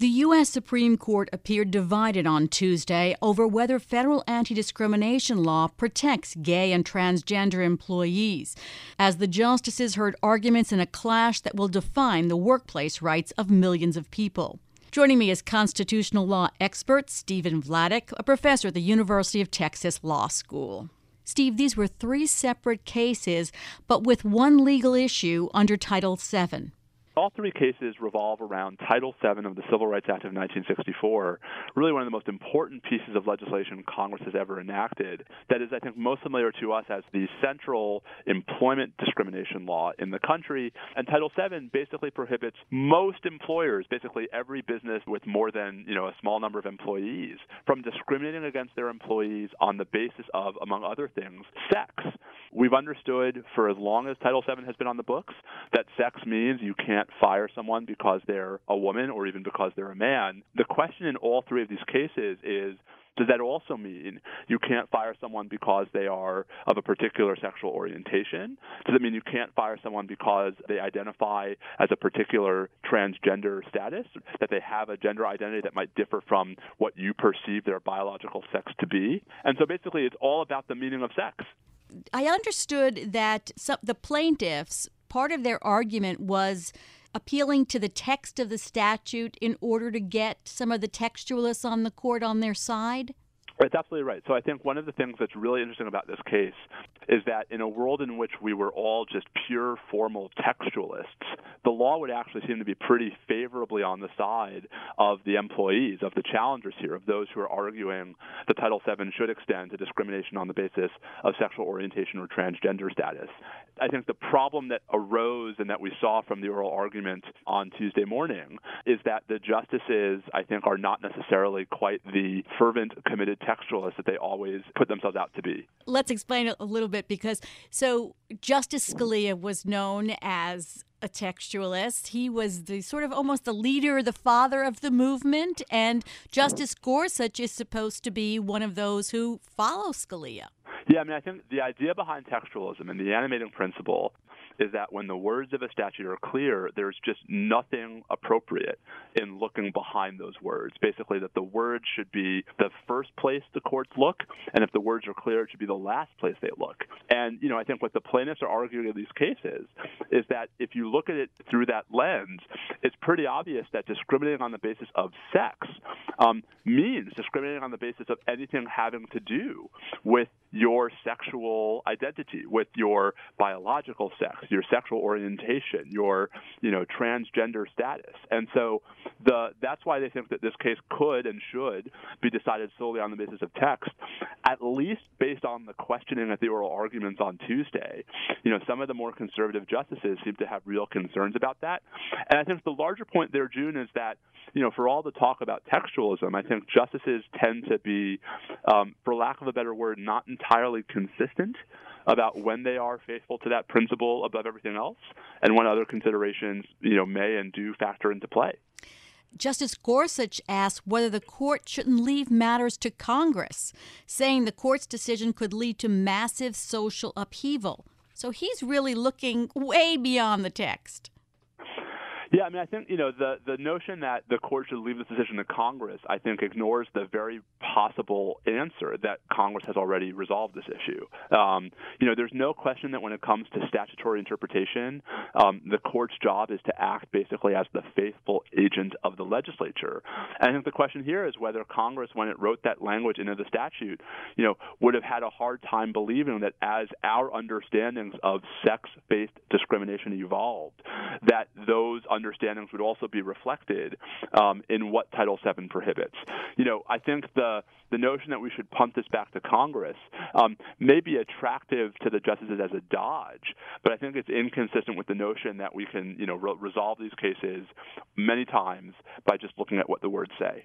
The U.S. Supreme Court appeared divided on Tuesday over whether federal anti discrimination law protects gay and transgender employees, as the justices heard arguments in a clash that will define the workplace rights of millions of people. Joining me is constitutional law expert Stephen Vladeck, a professor at the University of Texas Law School. Steve, these were three separate cases, but with one legal issue under Title VII. All three cases revolve around Title VII of the Civil Rights Act of 1964, really one of the most important pieces of legislation Congress has ever enacted. That is, I think, most familiar to us as the central employment discrimination law in the country. And Title VII basically prohibits most employers, basically every business with more than you know a small number of employees, from discriminating against their employees on the basis of, among other things, sex. We've understood for as long as Title VII has been on the books that sex means you can't fire someone because they're a woman or even because they're a man. The question in all three of these cases is does that also mean you can't fire someone because they are of a particular sexual orientation? Does it mean you can't fire someone because they identify as a particular transgender status, that they have a gender identity that might differ from what you perceive their biological sex to be? And so basically, it's all about the meaning of sex. I understood that some, the plaintiffs, part of their argument was appealing to the text of the statute in order to get some of the textualists on the court on their side? That's absolutely right. So I think one of the things that's really interesting about this case is that in a world in which we were all just pure formal textualists, the law would actually seem to be pretty favorably on the side of the employees, of the challengers here, of those who are arguing that Title VII should extend to discrimination on the basis of sexual orientation or transgender status. I think the problem that arose and that we saw from the oral argument on Tuesday morning is that the justices, I think, are not necessarily quite the fervent, committed that they always put themselves out to be. Let's explain it a little bit because so Justice Scalia was known as a textualist. He was the sort of almost the leader, the father of the movement, and Justice Gorsuch is supposed to be one of those who follow Scalia. Yeah, I mean, I think the idea behind textualism and the animating principle is that when the words of a statute are clear, there's just nothing appropriate in looking behind those words. Basically, that the words should be the first place the courts look, and if the words are clear, it should be the last place they look. And, you know, I think what the plaintiffs are arguing in these cases is that if you look at it through that lens, it's pretty obvious that discriminating on the basis of sex um, means discriminating on the basis of anything having to do with your sexual identity, with your biological sex, your sexual orientation, your you know transgender status, and so the that's why they think that this case could and should be decided solely on the basis of text, at least based on the questioning at the oral arguments on Tuesday. You know, some of the more conservative justices seem to have real concerns about that, and I think the larger point there, June, is that you know for all the talk about textualism, I think justices tend to be, um, for lack of a better word, not entirely consistent about when they are faithful to that principle above everything else and when other considerations, you know, may and do factor into play. Justice Gorsuch asked whether the court shouldn't leave matters to Congress, saying the court's decision could lead to massive social upheaval. So he's really looking way beyond the text. Yeah, I mean, I think you know the the notion that the court should leave this decision to Congress, I think, ignores the very possible answer that Congress has already resolved this issue. Um, you know, there's no question that when it comes to statutory interpretation, um, the court's job is to act basically as the faithful agent of the legislature. And I think the question here is whether Congress, when it wrote that language into the statute, you know, would have had a hard time believing that as our understandings of sex-based discrimination evolved, that those understandings would also be reflected um, in what Title VII prohibits. You know, I think the the notion that we should pump this back to Congress um, may be attractive to the justices as a dodge, but I think it's inconsistent with the notion that we can, you know, re- resolve these cases many times by just looking at what the words say.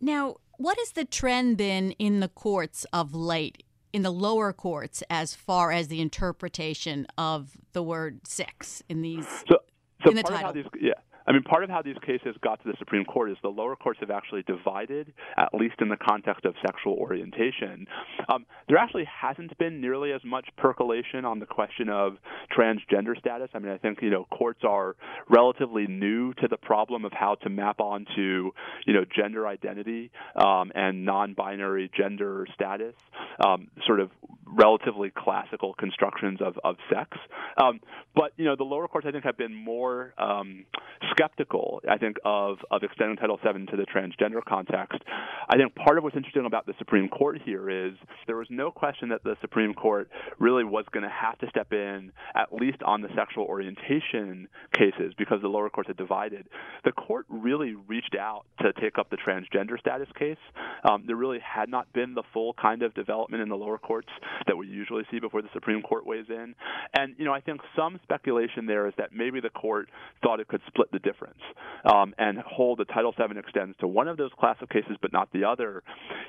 Now, what has the trend been in the courts of late, in the lower courts, as far as the interpretation of the word sex in these so, so in the part title? Of how these, yeah. I mean, part of how these cases got to the Supreme Court is the lower courts have actually divided, at least in the context of sexual orientation. Um, there actually hasn't been nearly as much percolation on the question of transgender status. I mean, I think you know courts are relatively new to the problem of how to map onto you know gender identity um, and non-binary gender status, um, sort of relatively classical constructions of, of sex. Um, but you know, the lower courts I think have been more um, skeptical, I think, of, of extending Title VII to the transgender context. I think part of what's interesting about the Supreme Court here is there was no question that the Supreme Court really was going to have to step in, at least on the sexual orientation cases, because the lower courts had divided. The court really reached out to take up the transgender status case. Um, there really had not been the full kind of development in the lower courts that we usually see before the Supreme Court weighs in. And, you know, I think some speculation there is that maybe the court thought it could split the difference um, and hold the Title VII extends to one of those class of cases but not the other.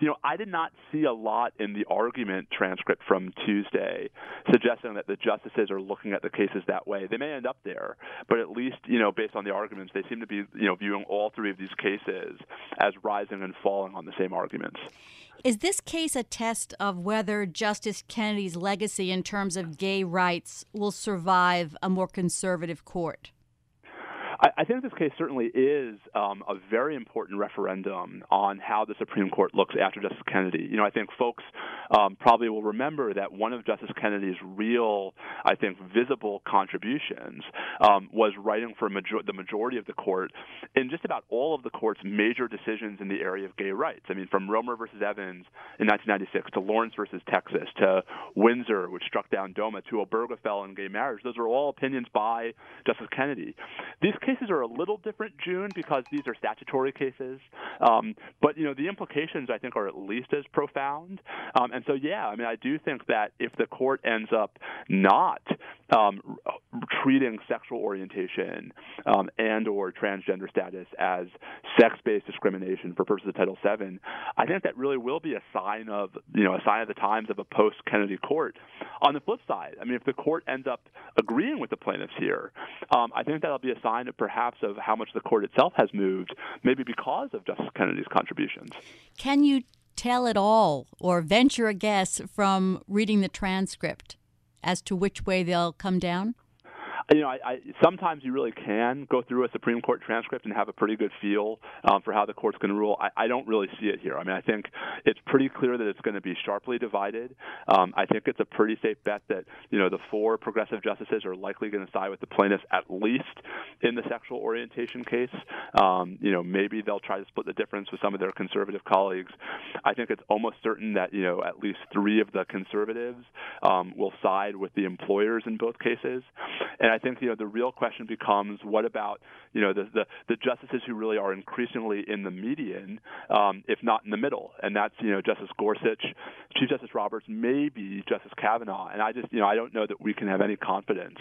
You know, I did not see a lot in the argument transcript from Tuesday suggesting that the justices are looking at the cases that way. They may end up there, but at least, you know, based on the arguments, they seem to be, you know, viewing all three of these cases as rising and falling on the same arguments. Is this case a test of whether Justice Kennedy's legacy in terms of gay rights will survive a more conservative court? I, I think this case certainly is um, a very important referendum on how the Supreme Court looks after Justice Kennedy. You know, I think folks um, probably will remember that one of Justice Kennedy's real, I think, visible contributions um, was writing for major- the majority of the court in just about all of the court's major decisions in the area of gay rights. I mean, from Romer versus Evans in 1996 to Lawrence versus Texas to Windsor, which struck down DOMA, to Obergefell and gay marriage. Those are all opinions by Justice Kennedy. These cases are a little different, June, because these are statutory cases. Um, but you know, the implications I think are at least as profound. Um, and so, yeah, I mean, I do think that if the court ends up not um, treating sexual orientation um, and or transgender status as sex-based discrimination for purposes of Title VII, I think that really will be a sign of you know a sign of the times of a post-Kennedy court. On the flip side, I mean, if the court ends up agreeing with the plaintiffs here, um, I think that'll be a sign of perhaps of how much the court itself has moved, maybe because of Justice Kennedy's contributions. Can you tell at all or venture a guess from reading the transcript as to which way they'll come down? You know, I, I sometimes you really can go through a Supreme Court transcript and have a pretty good feel um, for how the court's going to rule. I, I don't really see it here. I mean, I think it's pretty clear that it's going to be sharply divided. Um, I think it's a pretty safe bet that you know the four progressive justices are likely going to side with the plaintiffs at least in the sexual orientation case. Um, you know, maybe they'll try to split the difference with some of their conservative colleagues. I think it's almost certain that you know at least three of the conservatives um, will side with the employers in both cases, and I think you know the real question becomes what about you know the the, the justices who really are increasingly in the median, um, if not in the middle, and that's you know Justice Gorsuch, Chief Justice Roberts, maybe Justice Kavanaugh, and I just you know I don't know that we can have any confidence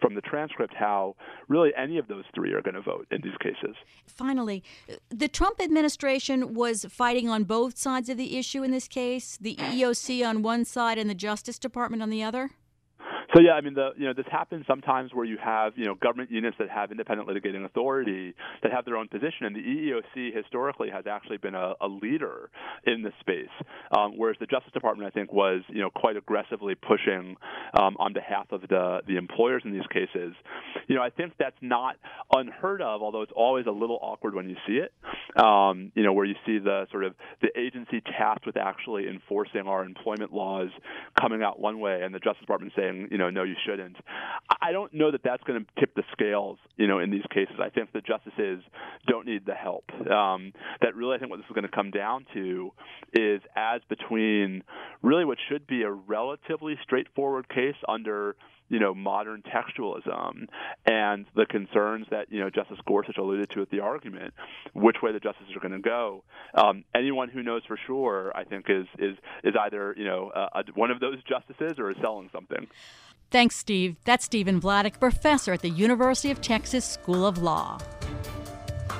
from the transcript how really any of those three are going to vote in these cases. Finally, the Trump administration was fighting on both sides of the issue in this case, the EEOC on one side and the Justice Department on the other. So yeah, I mean, the you know this happens sometimes where you have you know government units that have independent litigating authority that have their own position, and the EEOC historically has actually been a, a leader in this space, um, whereas the Justice Department I think was you know quite aggressively pushing um, on behalf of the the employers in these cases. You know, I think that's not unheard of, although it's always a little awkward when you see it. Um, you know, where you see the sort of the agency tasked with actually enforcing our employment laws coming out one way, and the Justice Department saying you know know, no, you shouldn't. I don't know that that's going to tip the scales, you know, in these cases. I think the justices don't need the help. Um, that really, I think what this is going to come down to is as between really what should be a relatively straightforward case under you know, modern textualism and the concerns that, you know, Justice Gorsuch alluded to at the argument, which way the justices are going to go. Um, anyone who knows for sure, I think, is is is either, you know, one of those justices or is selling something. Thanks, Steve. That's Stephen Vladeck, professor at the University of Texas School of Law.